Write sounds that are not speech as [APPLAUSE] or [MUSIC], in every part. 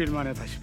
일주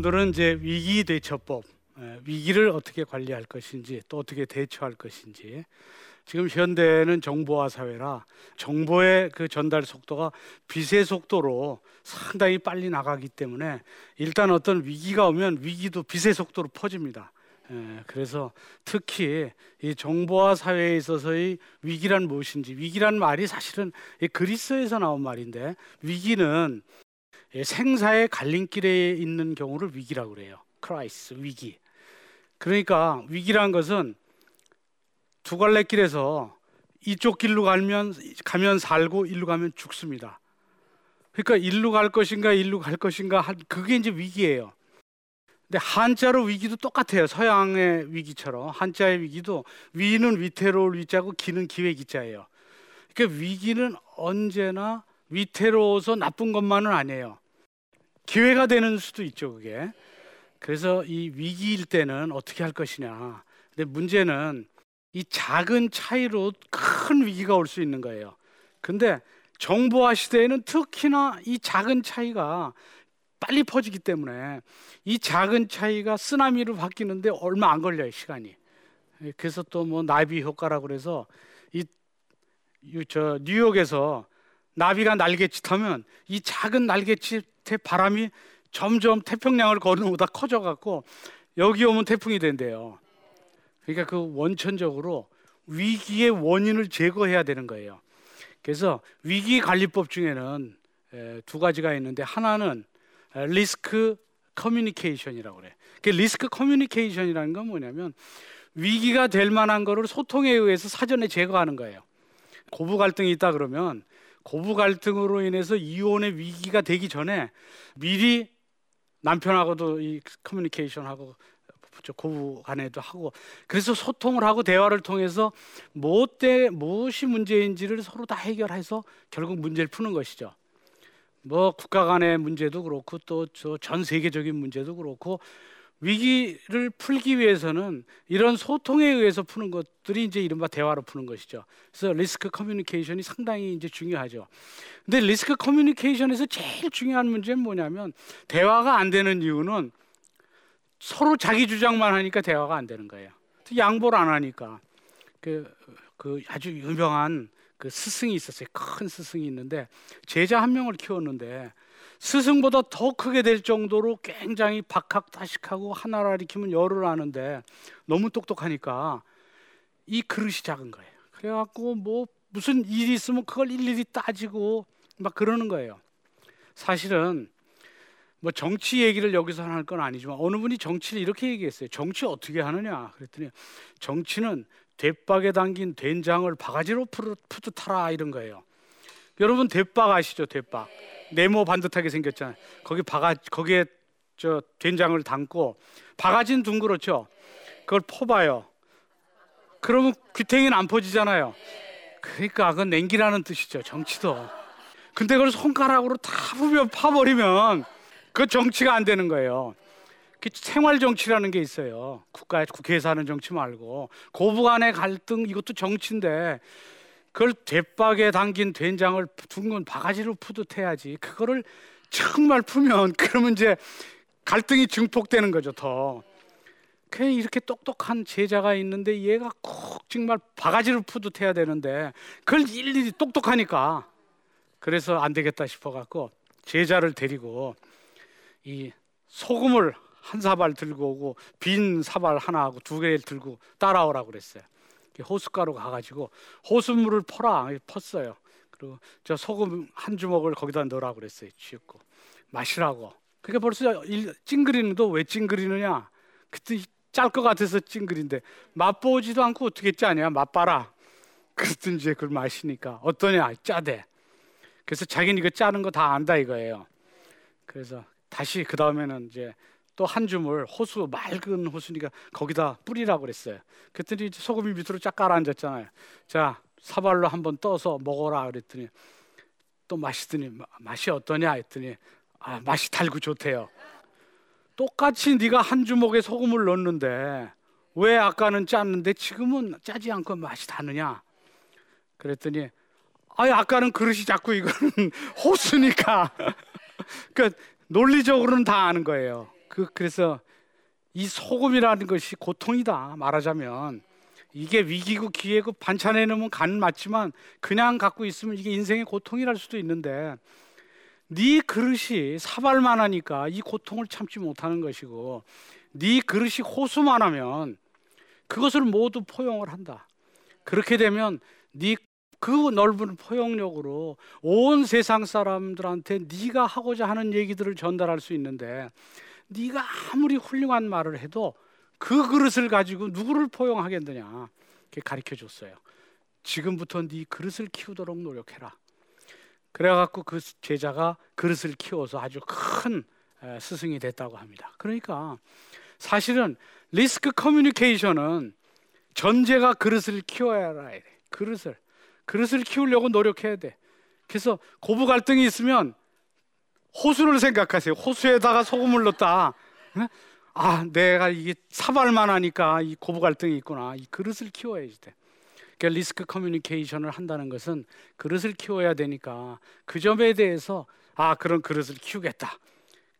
오늘은 이제 위기 대처법, 위기를 어떻게 관리할 것인지 또 어떻게 대처할 것인지. 지금 현대는 정보화 사회라 정보의 그 전달 속도가 빛의 속도로 상당히 빨리 나가기 때문에 일단 어떤 위기가 오면 위기도 빛의 속도로 퍼집니다. 그래서 특히 이 정보화 사회에 있어서의 위기란 무엇인지 위기란 말이 사실은 그리스에서 나온 말인데 위기는 예, 생사의 갈림길에 있는 경우를 위기라고 그래요. crisis 위기. 그러니까 위기란 것은 두 갈래 길에서 이쪽 길로 가면 가면 살고 일로 가면 죽습니다. 그러니까 일로 갈 것인가 일로 갈 것인가 그게 이제 위기예요. 근데 한자로 위기도 똑같아요. 서양의 위기처럼 한자의 위기도 위는 위태로울 위자고 기는 기회 기자예요. 그러니까 위기는 언제나 위태로워서 나쁜 것만은 아니에요. 기회가 되는 수도 있죠, 그게. 그래서 이 위기일 때는 어떻게 할 것이냐. 근데 문제는 이 작은 차이로 큰 위기가 올 수 있는 거예요. 근데 정보화 시대에는 특히나 이 작은 차이가 빨리 퍼지기 때문에 이 작은 차이가 쓰나미로 바뀌는데 얼마 안 걸려요, 시간이. 그래서 또 뭐 나비 효과라고 그래서 이 저 뉴욕에서 나비가 날개짓하면 이 작은 날개짓의 바람이 점점 태평양을 거는 보다 커져갖고 여기 오면 태풍이 된대요. 그러니까 그 원천적으로 위기의 원인을 제거해야 되는 거예요. 그래서 위기 관리법 중에는 두 가지가 있는데 하나는 리스크 communication이라고 그래. 그 risk communication이라는 건 뭐냐면 위기가 될 만한 거를 소통에 의해서 사전에 제거하는 거예요. 고부 갈등이 있다 그러면 고부 갈등으로 인해서 이혼의 위기가 되기 전에 미리 남편하고도 이 communication하고 고부 간에도 하고 그래서 소통을 하고 대화를 통해서 무엇 무엇이 문제인지를 서로 다 해결해서 결국 문제를 푸는 것이죠. 뭐 국가 간의 문제도 그렇고 또 전 세계적인 문제도 그렇고 위기를 풀기 위해서는 이런 소통에 의해서 푸는 것들이 이제 이른바 대화로 푸는 것이죠. 그래서 리스크 커뮤니케이션이 상당히 이제 중요하죠. 근데 리스크 커뮤니케이션에서 제일 중요한 문제는 뭐냐면 대화가 안 되는 이유는 서로 자기 주장만 하니까 대화가 안 되는 거예요. 양보를 안 하니까 그, 그 아주 유명한 그 스승이 있었어요. 큰 스승이 있는데 제자 한 명을 키웠는데 스승보다 더 크게 될 정도로 굉장히 박학다식하고 하나를 가리키면 열을 아는데 너무 똑똑하니까 이 그릇이 작은 거예요. 그래갖고 뭐 무슨 일이 있으면 그걸 일일이 따지고 막 그러는 거예요. 사실은 뭐 정치 얘기를 여기서 할 건 아니지만 어느 분이 정치를 이렇게 얘기했어요. 정치 어떻게 하느냐 그랬더니 정치는 대박에 담긴 된장을 바가지로 푸듯 하라 이런 거예요. 여러분 대박 아시죠? 대박. 네모 반듯하게 생겼잖아요. 거기 바가 거기에 저 된장을 담고 바가지는 둥그렇죠. 그걸 퍼봐요. 그러면 귀탱이는 안 퍼지잖아요. 그러니까 그건 냉기라는 뜻이죠. 정치도. 근데 그걸 손가락으로 다 부벼 파버리면 그 정치가 안 되는 거예요. 그 생활 정치라는 게 있어요. 국가 국회에서 하는 정치 말고 고부 간의 갈등 이것도 정치인데 그걸 대박에 담긴 된장을 둥근 바가지로 푸듯해야지. 그거를 정말 풀면 그러면 이제 갈등이 증폭되는 거죠. 더 그냥 이렇게 똑똑한 제자가 있는데 얘가 꼭 정말 바가지를 푸듯해야 되는데 그걸 일일이 똑똑하니까 그래서 안 되겠다 싶어 갖고 제자를 데리고 이 소금을 한 사발 들고 오고 빈 사발 하나 하고 두 개를 들고 따라오라고 그랬어요. 호숫가로 가가지고 호수물을 퍼라 펐어요. 그리고 저 소금 한 주먹을 거기다 넣으라고 그랬어요. 쥐었고 마시라고. 그게 벌써 찡그리는도 왜 찡그리느냐? 그때 짤 것 같아서 찡그린데 맛보지도 않고 어떻게 짜냐? 맛봐라. 이제 그걸 마시니까 어떠냐? 짜대. 그래서 자기는 이거 짜는 거 다 안다 이거예요. 그래서 다시 그 다음에는 이제 또 한 줌을 호수 맑은 호수니까 거기다 뿌리라고 그랬어요. 그랬더니 소금이 밑으로 쫙 깔아앉았잖아요. 자 사발로 한번 떠서 먹어라 그랬더니 또 마시더니 맛이 어떠냐 했더니 아 맛이 달고 좋대요. 똑같이 네가 한 주먹에 소금을 넣었는데 왜 아까는 짰는데 지금은 짜지 않고 맛이 다느냐? 그랬더니 아 아까는 그릇이 자꾸 이거는 [LAUGHS] 호수니까 [LAUGHS] 그 논리적으로는 다 아는 거예요. 그 그래서 이 소금이라는 것이 고통이다 말하자면 이게 위기고 기회고 반찬해 놓으면 간 맞지만 그냥 갖고 있으면 이게 인생의 고통이랄 수도 있는데 네 그릇이 사발만 하니까 이 고통을 참지 못하는 것이고 네 그릇이 호수만 하면 그것을 모두 포용을 한다. 그렇게 되면 네 그 넓은 포용력으로 온 세상 사람들한테 네가 하고자 하는 얘기들을 전달할 수 있는데 네가 아무리 훌륭한 말을 해도 그 그릇을 가지고 누구를 포용하겠느냐 이렇게 가르쳐 줬어요. 지금부터 네 그릇을 키우도록 노력해라. 그래갖고 그 제자가 그릇을 키워서 아주 큰 스승이 됐다고 합니다. 그러니까 사실은 리스크 커뮤니케이션은 전제가 그릇을 키워야 해. 그릇을 그릇을 키우려고 노력해야 돼. 그래서 고부 갈등이 있으면 호수를 생각하세요. 호수에다가 소금을 넣었다. 아, 내가 이게 사발만 하니까 이 고부 갈등이 있구나. 이 그릇을 키워야지 돼. 그러니까 리스크 커뮤니케이션을 한다는 것은 그릇을 키워야 되니까 그 점에 대해서 아 그런 그릇을 키우겠다.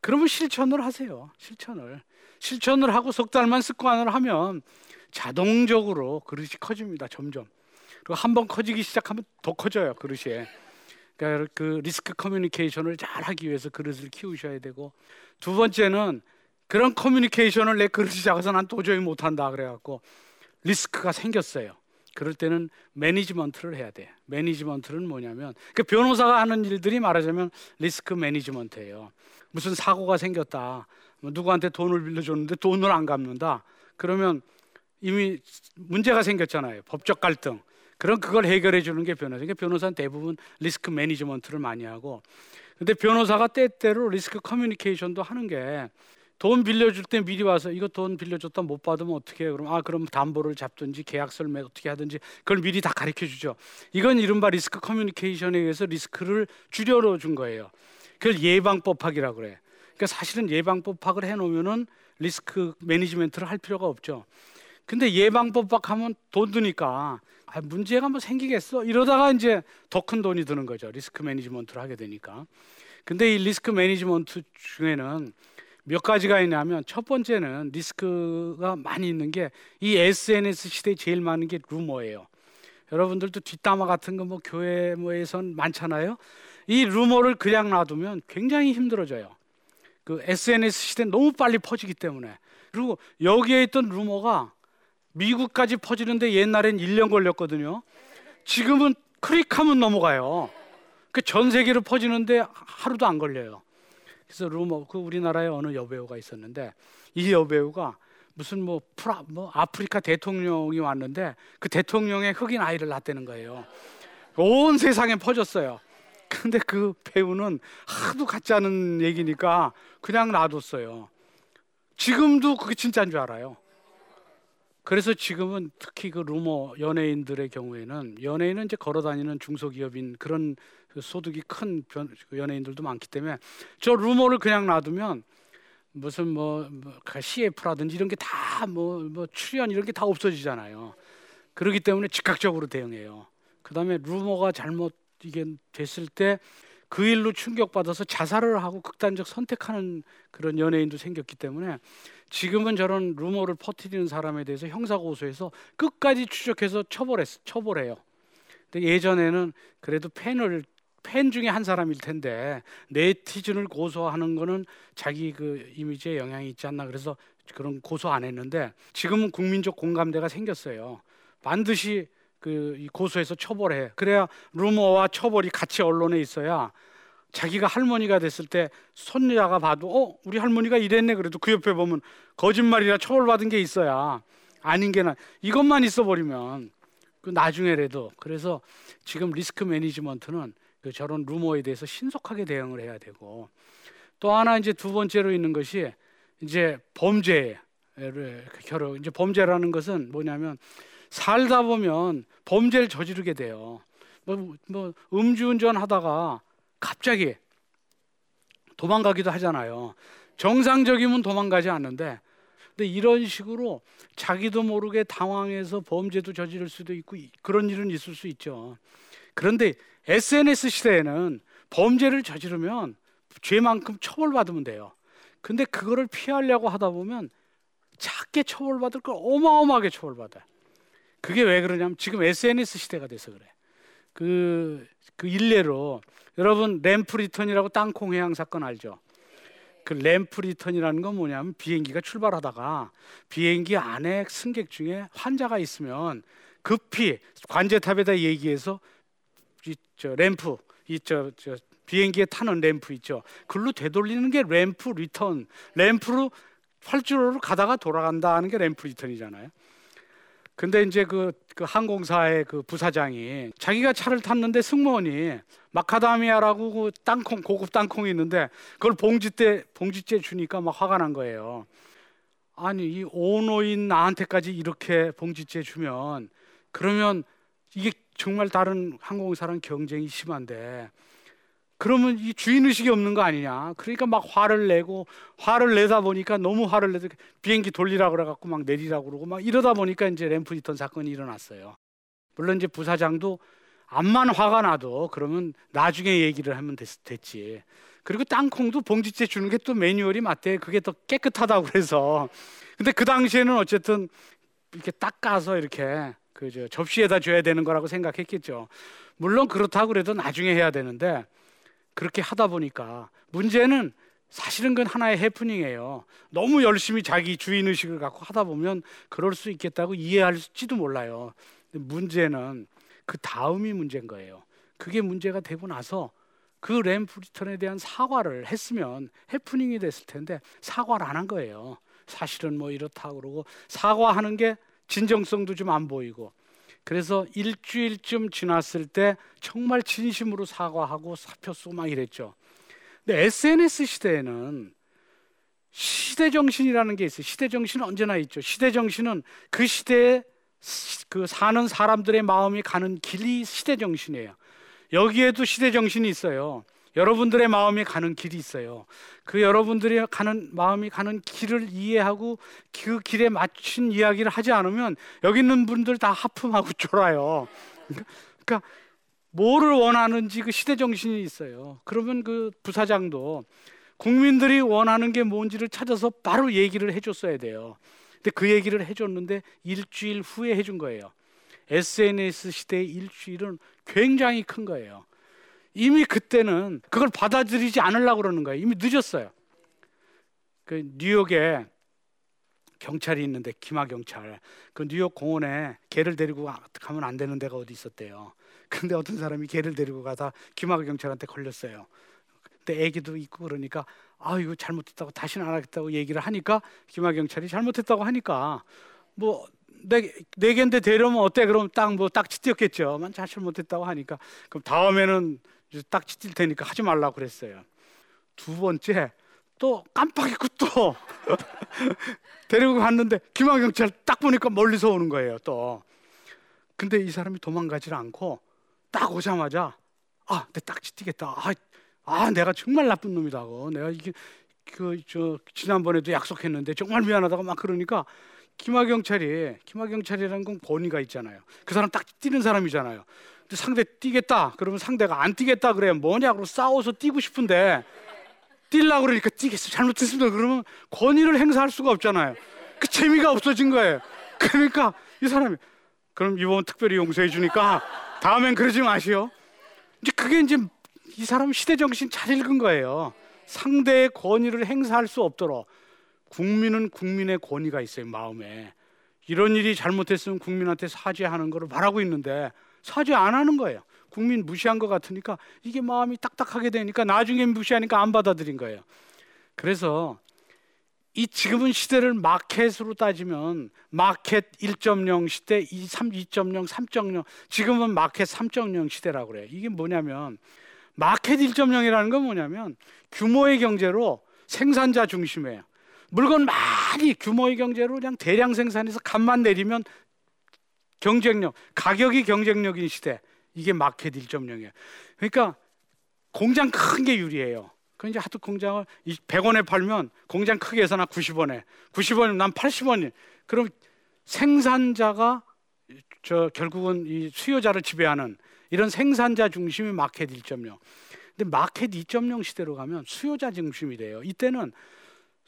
그러면 실천을 하세요. 실천을 실천을 하고 석 달만 습관을 하면 자동적으로 그릇이 커집니다. 점점 그리고 한 번 커지기 시작하면 더 커져요. 그릇이. 그러니까 그 리스크 커뮤니케이션을 잘 하기 위해서 그릇을 키우셔야 되고 두 번째는 그런 커뮤니케이션을 내 그릇이 작아서 난 도저히 못한다 그래갖고 리스크가 생겼어요. 그럴 때는 management를 해야 돼. management는 뭐냐면 그 변호사가 하는 일들이 말하자면 risk management예요. 무슨 사고가 생겼다. 뭐 누구한테 돈을 빌려줬는데 돈을 안 갚는다. 그러면 이미 문제가 생겼잖아요. 법적 갈등. 그럼 그걸 해결해 주는 게 변호사. 그러니까 변호사는 대부분 risk management를 많이 하고 근데 변호사가 때때로 risk communication도 하는 게 돈 빌려줄 때 미리 와서 이거 돈 빌려줬다 못 받으면 어떻게 해요? 그럼 아 그럼 담보를 잡든지 계약서를 매 어떻게 하든지 그걸 미리 다 가르쳐 주죠. 이건 이른바 risk communication에 의해서 risk를 줄여 준 거예요. 그걸 예방법학이라고 그래. 그러니까 사실은 예방법학을 해놓으면은 risk management를 할 필요가 없죠. 근데 예방법학 하면 돈 드니까 아, 문제가 뭐 생기겠어? 이러다가 이제 더 큰 돈이 드는 거죠. risk management를 하게 되니까. 근데 이 risk management 중에는 몇 가지가 있냐면 첫 번째는 risk가 많이 있는 게 이 SNS 시대에 제일 많은 게 루머예요. 여러분들도 뒷담화 같은 거 뭐 교회 뭐에선 많잖아요. 이 루머를 그냥 놔두면 굉장히 힘들어져요. 그 SNS 시대 너무 빨리 퍼지기 때문에 그리고 여기에 있던 루머가 미국까지 퍼지는데 옛날엔 1년 걸렸거든요. 지금은 클릭하면 넘어가요. 그 전 세계로 퍼지는데 하루도 안 걸려요. 그래서 루머 그 우리나라에 어느 여배우가 있었는데 이 여배우가 무슨 뭐 프라 뭐 아프리카 대통령이 왔는데 그 대통령의 흑인 아이를 낳았다는 거예요. 온 세상에 퍼졌어요. 근데 그 배우는 하도 같지 않은 얘기니까 그냥 놔뒀어요. 지금도 그게 진짜인 줄 알아요. 그래서 지금은 특히 그 루머 연예인들의 경우에는 연예인은 이제 걸어 다니는 중소기업인 그런 그 소득이 큰그 연예인들도 많기 때문에 저 루머를 그냥 놔두면 무슨 뭐, 뭐 CF라든지 이런 게다 뭐뭐 뭐 출연 이런 게 다 없어지잖아요. 그렇기 때문에 즉각적으로 대응해요. 그다음에 루머가 잘못 이게 됐을 때 그 일로 충격받아서 자살을 하고 극단적 선택하는 그런 연예인도 생겼기 때문에 지금은 저런 루머를 퍼뜨리는 사람에 대해서 형사 고소해서 끝까지 추적해서 처벌했 처벌해요. 근데 예전에는 그래도 팬을 팬 중에 한 사람일 텐데 네티즌을 고소하는 거는 자기 그 이미지에 영향이 있지 않나 그래서 그런 고소 안 했는데 지금은 국민적 공감대가 생겼어요. 반드시 그 고소해서 처벌해. 그래야 루머와 처벌이 같이 언론에 있어야 자기가 할머니가 됐을 때 손녀가 봐도 어 우리 할머니가 이랬네 그래도 그 옆에 보면 거짓말이라 처벌받은 게 있어야 아닌 게나 이것만 있어 버리면 그 나중에라도 그래서 지금 리스크 매니지먼트는 그 저런 루머에 대해서 신속하게 대응을 해야 되고 또 하나 이제 두 번째로 있는 것이 이제 범죄를 결혼 이제 범죄라는 것은 뭐냐면 살다 보면 범죄를 저지르게 돼요. 뭐, 뭐 음주운전 하다가 갑자기 도망가기도 하잖아요. 정상적이면 도망가지 않는데 근데 이런 식으로 자기도 모르게 당황해서 범죄도 저지를 수도 있고 그런 일은 있을 수 있죠. 그런데 SNS 시대에는 범죄를 저지르면 죄만큼 처벌받으면 돼요. 근데 그거를 피하려고 하다 보면 작게 처벌받을 걸 어마어마하게 처벌받아요. 그게 왜 그러냐면 지금 SNS 시대가 돼서 그래. 그, 그 일례로 여러분 ramp return이라고 땅콩 회항 사건 알죠? 그 ramp return이라는 건 뭐냐면 비행기가 출발하다가 비행기 안에 승객 중에 환자가 있으면 급히 관제탑에다 얘기해서 이 저 램프 이저 저 비행기에 타는 램프 있죠. 글로 되돌리는 게 ramp return. ramp로 활주로로 가다가 돌아간다는 게 ramp return이잖아요. 근데 이제 그, 그 항공사의 그 부사장이 자기가 차를 탔는데 승무원이 마카다미아라고 그 땅콩 고급 땅콩이 있는데 그걸 봉지 때 봉지째 주니까 막 화가 난 거예요. 아니 이 오노인 나한테까지 이렇게 봉지째 주면 그러면 이게 정말 다른 항공사랑 경쟁이 심한데 그러면 이 주인 의식이 없는 거 아니냐. 그러니까 막 화를 내고 화를 내다 보니까 너무 화를 내서 비행기 돌리라 그래 갖고 막 내리라 그러고 막 이러다 보니까 이제 램프 있던 사건이 일어났어요. 물론 이제 부사장도 암만 화가 나도 그러면 나중에 얘기를 하면 됐, 됐지. 그리고 땅콩도 봉지째 주는 게 또 매뉴얼이 맞대. 그게 더 깨끗하다고 그래서. 근데 그 당시에는 어쨌든 이렇게 닦아서 이렇게 그저 접시에다 줘야 되는 거라고 생각했겠죠. 물론 그렇다고 그래도 나중에 해야 되는데 그렇게 하다 보니까 문제는 사실은 그건 하나의 해프닝이에요. 너무 열심히 자기 주인 의식을 갖고 하다 보면 그럴 수 있겠다고 이해할지도 몰라요. 문제는 그 다음이 문제인 거예요. 그게 문제가 되고 나서 그 램프 리턴에 대한 사과를 했으면 해프닝이 됐을 텐데 사과를 안 한 거예요. 사실은 뭐 이렇다 그러고 사과하는 게 진정성도 좀 안 보이고 그래서 일주일쯤 지났을 때 정말 진심으로 사과하고 사표 쓰고 막 이랬죠. 근데 SNS 시대에는 시대 정신이라는 게 있어요. 시대 정신은 언제나 있죠. 시대 정신은 그 시대에 그 사는 사람들의 마음이 가는 길이 시대 정신이에요. 여기에도 시대 정신이 있어요. 여러분들의 마음이 가는 길이 있어요. 그 여러분들이 가는 마음이 가는 길을 이해하고 그 길에 맞춘 이야기를 하지 않으면 여기 있는 분들 다 하품하고 [LAUGHS] 쫄아요. 그러니까 뭐를 원하는지 그 시대 정신이 있어요. 그러면 그 부사장도 국민들이 원하는 게 뭔지를 찾아서 바로 얘기를 해줬어야 돼요. 근데 그 얘기를 해줬는데 일주일 후에 해준 거예요. SNS 시대의 일주일은 굉장히 큰 거예요. 이미 그때는 그걸 받아들이지 않으려고 그러는 거예요. 이미 늦었어요. 그 뉴욕에 경찰이 있는데 기마 경찰 그 뉴욕 공원에 개를 데리고 가면 안 되는 데가 어디 있었대요. 근데 어떤 사람이 개를 데리고 가다 기마 경찰한테 걸렸어요. 근데 애기도 있고 그러니까 아 이거 잘못했다고 다시는 안 하겠다고 얘기를 하니까 기마 경찰이 잘못했다고 하니까 뭐내 네 개인데 데려오면 어때? 그럼 딱 뭐 딱지 띄었겠죠. 만 잘못했다고 하니까 그럼 다음에는 딱 지칠 테니까 하지 말라고 그랬어요. 두 번째 또 깜빡 잊고 또 데리고 갔는데 김학 경찰 딱 보니까 멀리서 오는 거예요. 또 근데 이 사람이 도망가질 않고 딱 오자마자 아, 내 딱지 띄겠다. 아, 아, 내가 정말 나쁜 놈이다고. 내가 이게 그 저 지난번에도 약속했는데 정말 미안하다고 막 그러니까 김하 경찰이 김하 경찰이라는 건 권위가 있잖아요. 그 사람 딱 뛰는 사람이잖아요. 상대 뛰겠다. 그러면 상대가 안 뛰겠다 그래 뭐냐고 싸워서 뛰고 싶은데 뛰려고 그러니까 뛰겠어. 잘못했습니다. 그러면 권위를 행사할 수가 없잖아요. 그 재미가 없어진 거예요. 그러니까 이 사람이 그럼 이번 특별히 용서해 주니까 다음엔 그러지 마시오. 이제 그게 이제 이 사람 시대 정신 잘 읽은 거예요. 상대의 권위를 행사할 수 없도록 국민은 국민의 권위가 있어요 마음에 이런 일이 잘못했으면 국민한테 사죄하는 거를 말하고 있는데 사죄 안 하는 거예요. 국민 무시한 것 같으니까 이게 마음이 딱딱하게 되니까 나중에 무시하니까 안 받아들인 거예요. 그래서 이 지금은 시대를 마켓으로 따지면 마켓 1.0 시대, 2, 3, 2.0, 3.0 지금은 마켓 3.0 시대라고 그래요. 이게 뭐냐면 마켓 1.0이라는 건 뭐냐면 규모의 경제로 생산자 중심이에요. 물건 많이 규모의 경제로 그냥 대량 생산해서 값만 내리면 경쟁력, 가격이 경쟁력인 시대. 이게 마켓 1.0이에요. 그러니까 공장 큰 게 유리해요. 그 이제 하도 공장을 100원에 팔면 공장 크게 해서 나 90원에, 90원이면 난 80원이. 그럼 생산자가 저 결국은 이 수요자를 지배하는 이런 생산자 중심이 마켓 1.0. 근데 마켓 2.0 시대로 가면 수요자 중심이 돼요. 이때는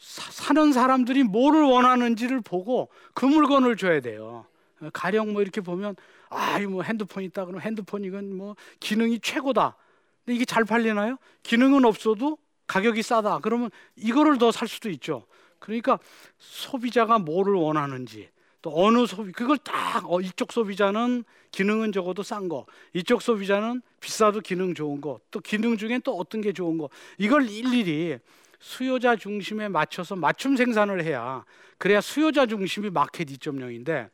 사, 는 사람들이 뭐를 원하는지를 보고 그 물건을 줘야 돼요. 가령 뭐 이렇게 보면 아, 이 뭐 핸드폰 있다 그러면 핸드폰 이건 뭐 기능이 최고다. 근데 이게 잘 팔리나요? 기능은 없어도 가격이 싸다. 그러면 이거를 더 살 수도 있죠. 그러니까 소비자가 뭐를 원하는지 또 어느 소비 그걸 딱 어, 이쪽 소비자는 기능은 적어도 싼 거, 이쪽 소비자는 비싸도 기능 좋은 거, 또 기능 중엔 또 어떤 게 좋은 거 이걸 일일이 수요자 중심에 맞춰서 맞춤 생산을 해야 그래야 수요자 중심이 마켓 2.0인데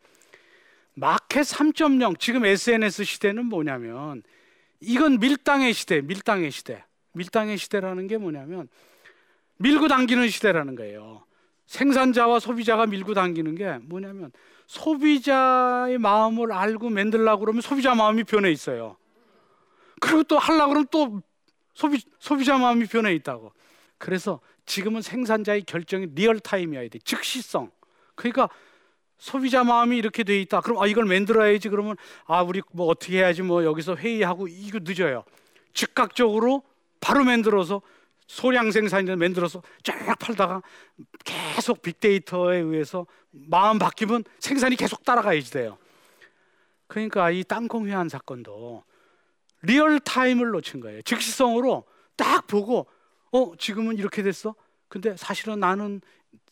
마켓 3.0 지금 SNS 시대는 뭐냐면 이건 밀당의 시대, 밀당의 시대. 밀당의 시대라는 게 뭐냐면 밀고 당기는 시대라는 거예요. 생산자와 소비자가 밀고 당기는 게 뭐냐면 소비자의 마음을 알고 만들려고 그러면 소비자 마음이 변해 있어요. 그리고 또 하려고 그러면 또 소비, 소비자 마음이 변해 있다고. 그래서 지금은 생산자의 결정이 리얼타임이어야 돼. 즉시성. 그러니까 소비자 마음이 이렇게 돼 있다. 그럼 아 이걸 만들어야지. 그러면 아 우리 뭐 어떻게 해야지 뭐 여기서 회의하고 이거 늦어요. 즉각적으로 바로 만들어서 소량 생산을 만들어서 쫙 팔다가 계속 빅데이터에 의해서 마음 바뀌면 생산이 계속 따라가야지 돼요. 그러니까 이 땅콩 회한 사건도 real time을 놓친 거예요. 즉시성으로 딱 보고 어 지금은 이렇게 됐어. 근데 사실은 나는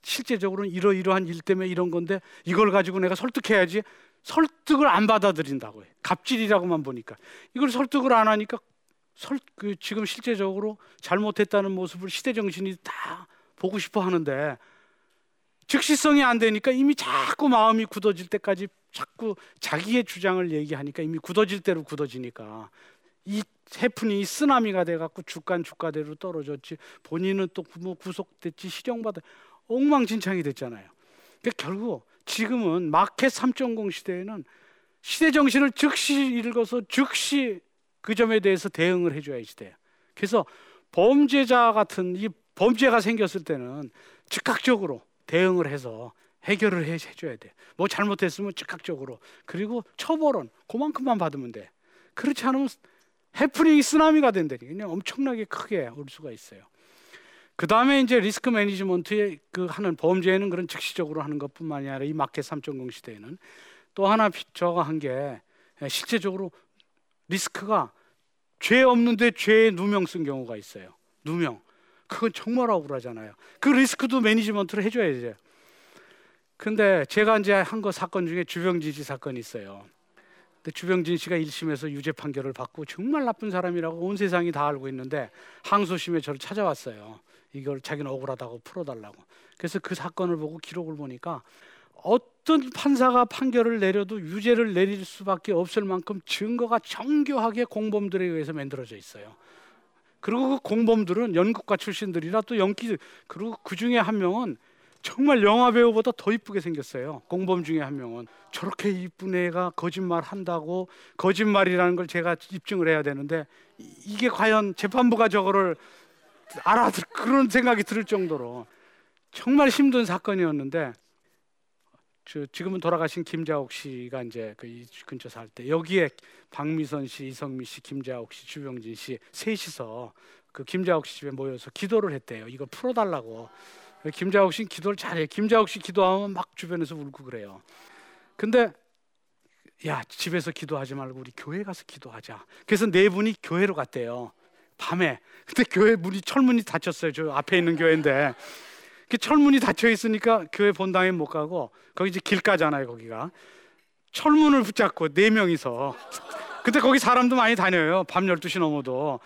실제적으로는 이러이러한 일 때문에 이런 건데 이걸 가지고 내가 설득해야지 설득을 안 받아들인다고 해. 갑질이라고만 보니까 이걸 설득을 안 하니까 설, 그 지금 실제적으로 잘못했다는 모습을 시대 정신이 다 보고 싶어 하는데 즉시성이 안 되니까 이미 자꾸 마음이 굳어질 때까지 자꾸 자기의 주장을 얘기하니까 이미 굳어질 대로 굳어지니까 이 해프닝이 쓰나미가 돼갖고 주간 주가대로 떨어졌지 본인은 또 뭐 구속됐지 실형받아 엉망진창이 됐잖아요. 그러니까 결국 지금은 마켓 3.0 시대에는 시대 정신을 즉시 읽어서 즉시 그 점에 대해서 대응을 해줘야 시대예요. 그래서 범죄자 같은 이 범죄가 생겼을 때는 즉각적으로 대응을 해서 해결을 해, 줘야 돼. 뭐 잘못했으면 즉각적으로 그리고 처벌은 그만큼만 받으면 돼. 그렇지 않으면 해프닝이 쓰나미가 된다니 그냥 엄청나게 크게 올 수가 있어요. 그 다음에 이제 리스크 매니지먼트에 그 하는 범죄에는 그런 즉시적으로 하는 것뿐만이 아니라 이 마켓 3.0 시대에는 또 하나 저가 한 게 실제적으로 리스크가 죄 없는데 죄에 누명 쓴 경우가 있어요. 누명. 그건 정말 억울하잖아요. 그 리스크도 매니지먼트를 해줘야죠. 근데 제가 이제 한 거 사건 중에 주병진 씨 사건이 있어요. 근데 주병진 씨가 1심에서 유죄 판결을 받고 정말 나쁜 사람이라고 온 세상이 다 알고 있는데 항소심에 저를 찾아왔어요. 이걸 자기는 억울하다고 풀어달라고. 그래서 그 사건을 보고 기록을 보니까 어떤 판사가 판결을 내려도 유죄를 내릴 수밖에 없을 만큼 증거가 정교하게 공범들에 의해서 만들어져 있어요. 그리고 그 공범들은 연극가 출신들이라 또 연기 그리고 그 중에 한 명은 정말 영화 배우보다 더 이쁘게 생겼어요. 공범 중에 한 명은 저렇게 이쁜 애가 거짓말 한다고 거짓말이라는 걸 제가 입증을 해야 되는데 이게 과연 재판부가 저거를 알아들 그런 생각이 들 정도로 정말 힘든 사건이었는데 저 지금은 돌아가신 김자옥 씨가 이제 그 근처 살 때 여기에 박미선 씨, 이성미 씨, 김자옥 씨, 주병진 씨 셋이서 그 김자옥 씨 집에 모여서 기도를 했대요. 이걸 풀어달라고. 김자옥 씨 기도를 잘해. 김자옥 씨 기도하면 막 주변에서 울고 그래요. 근데 야 집에서 기도하지 말고 우리 교회 가서 기도하자. 그래서 네 분이 교회로 갔대요. 밤에. 근데 교회 문이 철문이 닫혔어요. 저 앞에 있는 교회인데. 그 철문이 닫혀 있으니까 교회 본당에 못 가고 거기 이제 길가잖아요. 거기가 철문을 붙잡고 네 명이서. 근데 거기 사람도 많이 다녀요. 밤 12시 넘어도.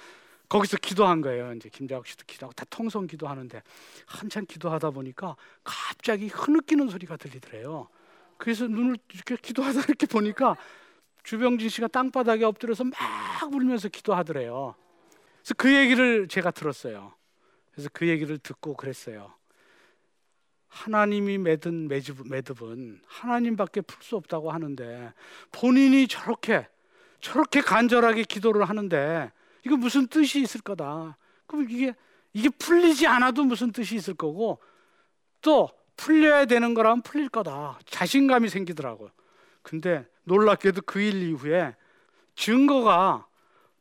거기서 기도한 거예요. 이제 김자국 씨도 기도하고 다 통성 기도하는데 한참 기도하다 보니까 갑자기 흐느끼는 소리가 들리더래요. 그래서 눈을 이렇게 기도하다 이렇게 보니까 주병진 씨가 땅바닥에 엎드려서 막 울면서 기도하더래요. 그래서 그 얘기를 제가 들었어요. 그래서 그 얘기를 듣고 그랬어요. 하나님이 맺은 매듭은 하나님밖에 풀 수 없다고 하는데 본인이 저렇게 저렇게 간절하게 기도를 하는데 이거 무슨 뜻이 있을 거다. 그럼 이게 이게 풀리지 않아도 무슨 뜻이 있을 거고 또 풀려야 되는 거라면 풀릴 거다. 자신감이 생기더라고요. 근데 놀랍게도 그 일 이후에 증거가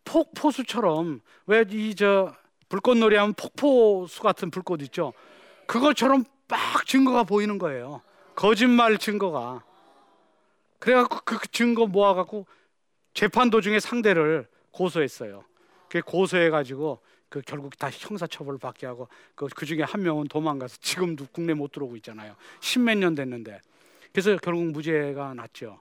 폭포수처럼 왜 이 저 불꽃놀이 하면 폭포수 같은 불꽃 있죠. 그것처럼 막 증거가 보이는 거예요. 거짓말 증거가. 그래갖고 그 증거 모아갖고 재판 도중에 상대를 고소했어요. 그 고소해 가지고 그 결국 다 형사처벌 받게 하고 그, 그 중에 한 명은 도망가서 지금도 국내 못 들어오고 있잖아요. 십몇 년 됐는데 그래서 결국 무죄가 났죠.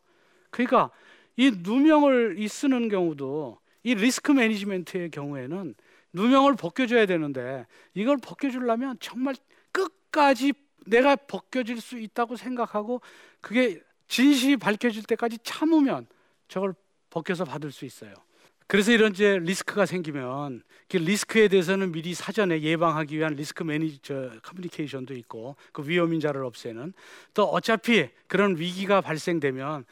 그러니까 이 누명을 이 쓰는 경우도 이 risk management의 경우에는 누명을 벗겨줘야 되는데 이걸 벗겨주려면 정말 끝까지 내가 벗겨질 수 있다고 생각하고 그게 진실이 밝혀질 때까지 참으면 저걸 벗겨서 받을 수 있어요. 그래서 이런 이제 risk가 생기면 그 risk에 대해서는 미리 사전에 예방하기 위한 risk manager communication도 있고 그 위험 인자를 없애는 또 어차피 그런 위기가 발생되면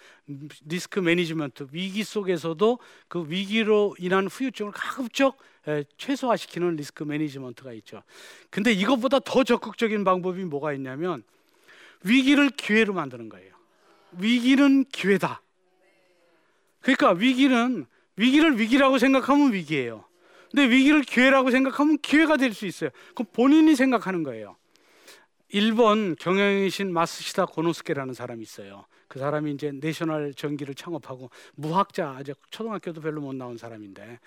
risk management 위기 속에서도 그 위기로 인한 후유증을 가급적 최소화시키는 risk management가 있죠. 근데 이것보다 더 적극적인 방법이 뭐가 있냐면 위기를 기회로 만드는 거예요. 위기는 기회다. 그러니까 위기는 위기를 위기라고 생각하면 위기예요. 근데 위기를 기회라고 생각하면 기회가 될 수 있어요. 그럼 본인이 생각하는 거예요. 일본 경영의 신 마쓰시타 고노스케라는 사람이 있어요. 그 사람이 이제 내셔널 전기를 창업하고 무학자, 아직 초등학교도 별로 못 나온 사람인데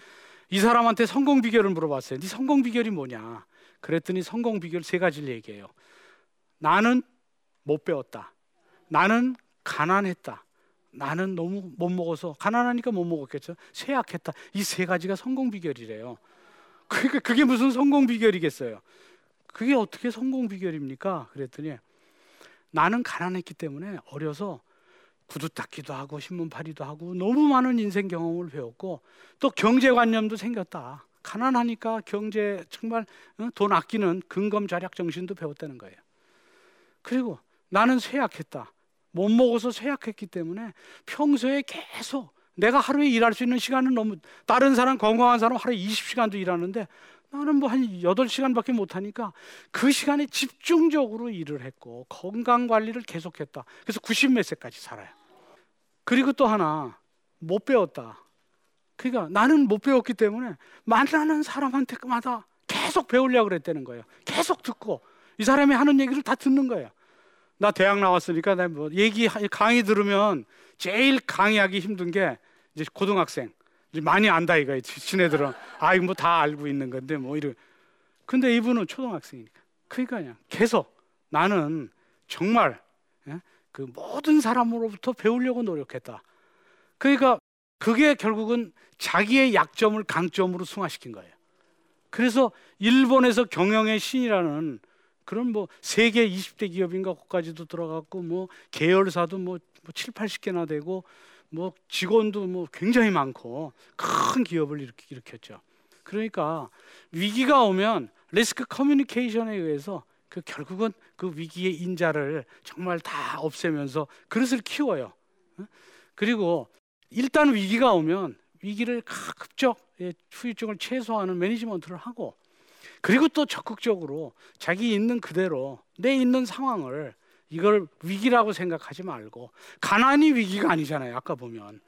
이 사람한테 성공 비결을 물어봤어요. 네 성공 비결이 뭐냐? 그랬더니 성공 비결 세 가지를 얘기해요. 나는 못 배웠다. 나는 가난했다. 나는 너무 못 먹어서 가난하니까 못 먹었겠죠. 쇠약했다. 이 세 가지가 성공 비결이래요. 그러니까 그게 무슨 성공 비결이겠어요? 그게 어떻게 성공 비결입니까? 그랬더니 나는 가난했기 때문에 어려서 구두 닦기도 하고 신문 팔이도 하고 너무 많은 인생 경험을 배웠고 또 경제관념도 생겼다. 가난하니까 경제 정말 돈 아끼는 근검절약 정신도 배웠다는 거예요. 그리고 나는 쇠약했다. 못 먹어서 쇠약했기 때문에 평소에 계속 내가 하루에 일할 수 있는 시간은 너무 다른 사람 건강한 사람 하루에 20시간도 일하는데 나는 뭐 한 8시간밖에 못 하니까 그 시간에 집중적으로 일을 했고 건강 관리를 계속했다. 그래서 90몇 세까지 살아요. 그리고 또 하나 못 배웠다. 그러니까 나는 못 배웠기 때문에 만나는 사람한테마다 계속 배우려고 그랬다는 거예요. 계속 듣고 이 사람이 하는 얘기를 다 듣는 거예요. 나 대학 나왔으니까 나 뭐 얘기 강의 들으면 제일 강의하기 힘든 게 이제 고등학생 이제 많이 안다 이거 지네들은 아 이거 뭐 다 알고 있는 건데 뭐 이런 근데 이분은 초등학생이니까 그러니까 그냥 계속 나는 정말 예? 그 모든 사람으로부터 배우려고 노력했다. 그러니까 그게 결국은 자기의 약점을 강점으로 승화시킨 거예요. 그래서 일본에서 경영의 신이라는 그런 뭐 세계 20대 기업인가 거기까지도 들어갔고 뭐 계열사도 뭐, 뭐 7, 80개나 되고 뭐 직원도 뭐 굉장히 많고 큰 기업을 일으키, 일으켰죠. 그러니까 위기가 오면 리스크 커뮤니케이션에 의해서 그 결국은 그 위기의 인자를 정말 다 없애면서 그릇을 키워요. 그리고 일단 위기가 오면 위기를 가급적 후유증을 최소화하는 매니지먼트를 하고 그리고 또 적극적으로 자기 있는 그대로 내 있는 상황을 이걸 위기라고 생각하지 말고 가난이 위기가 아니잖아요. 아까 보면.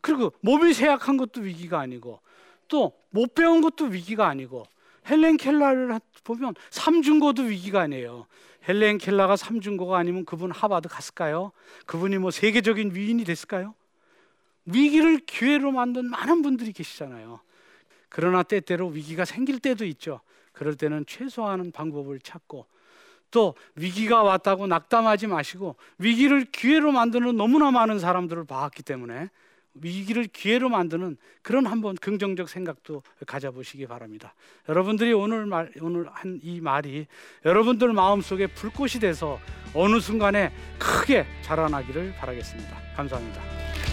그리고 몸이 쇠약한 것도 위기가 아니고 또 못 배운 것도 위기가 아니고 헬렌 켈러를 보면 삼중고도 위기가 아니에요. 헬렌 켈러가 삼중고가 아니면 그분 하버드 갔을까요? 그분이 뭐 세계적인 위인이 됐을까요? 위기를 기회로 만든 많은 분들이 계시잖아요. 그러나 때때로 위기가 생길 때도 있죠. 그럴 때는 최소화하는 방법을 찾고 또 위기가 왔다고 낙담하지 마시고 위기를 기회로 만드는 너무나 많은 사람들을 봤기 때문에 위기를 기회로 만드는 그런 한번 긍정적 생각도 가져보시기 바랍니다. 여러분들이 오늘 말 오늘 한 이 말이 여러분들 마음속에 불꽃이 돼서 어느 순간에 크게 자라나기를 바라겠습니다. 감사합니다.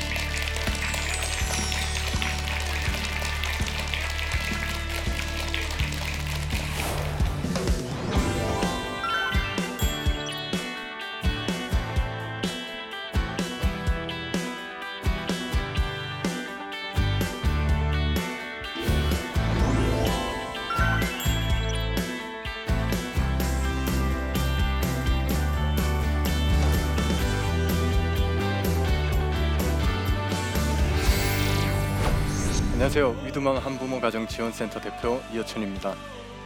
안녕하세요. 위두망 한부모 가정 지원센터 대표 이여춘입니다.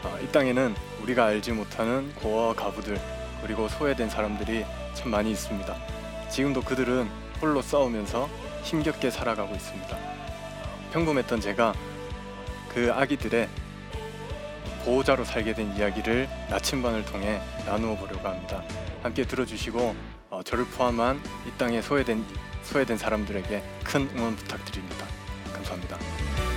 아, 이 땅에는 우리가 알지 못하는 고아와 가부들 그리고 소외된 사람들이 참 많이 있습니다. 지금도 그들은 홀로 싸우면서 힘겹게 살아가고 있습니다. 평범했던 제가 그 아기들의 보호자로 살게 된 이야기를 나침반을 통해 나누어 보려고 합니다. 함께 들어주시고 어, 저를 포함한 이 땅의 소외된 소외된 사람들에게 큰 응원 부탁드립니다. 감사합니다.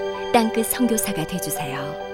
땅끝 선교사가 되주세요.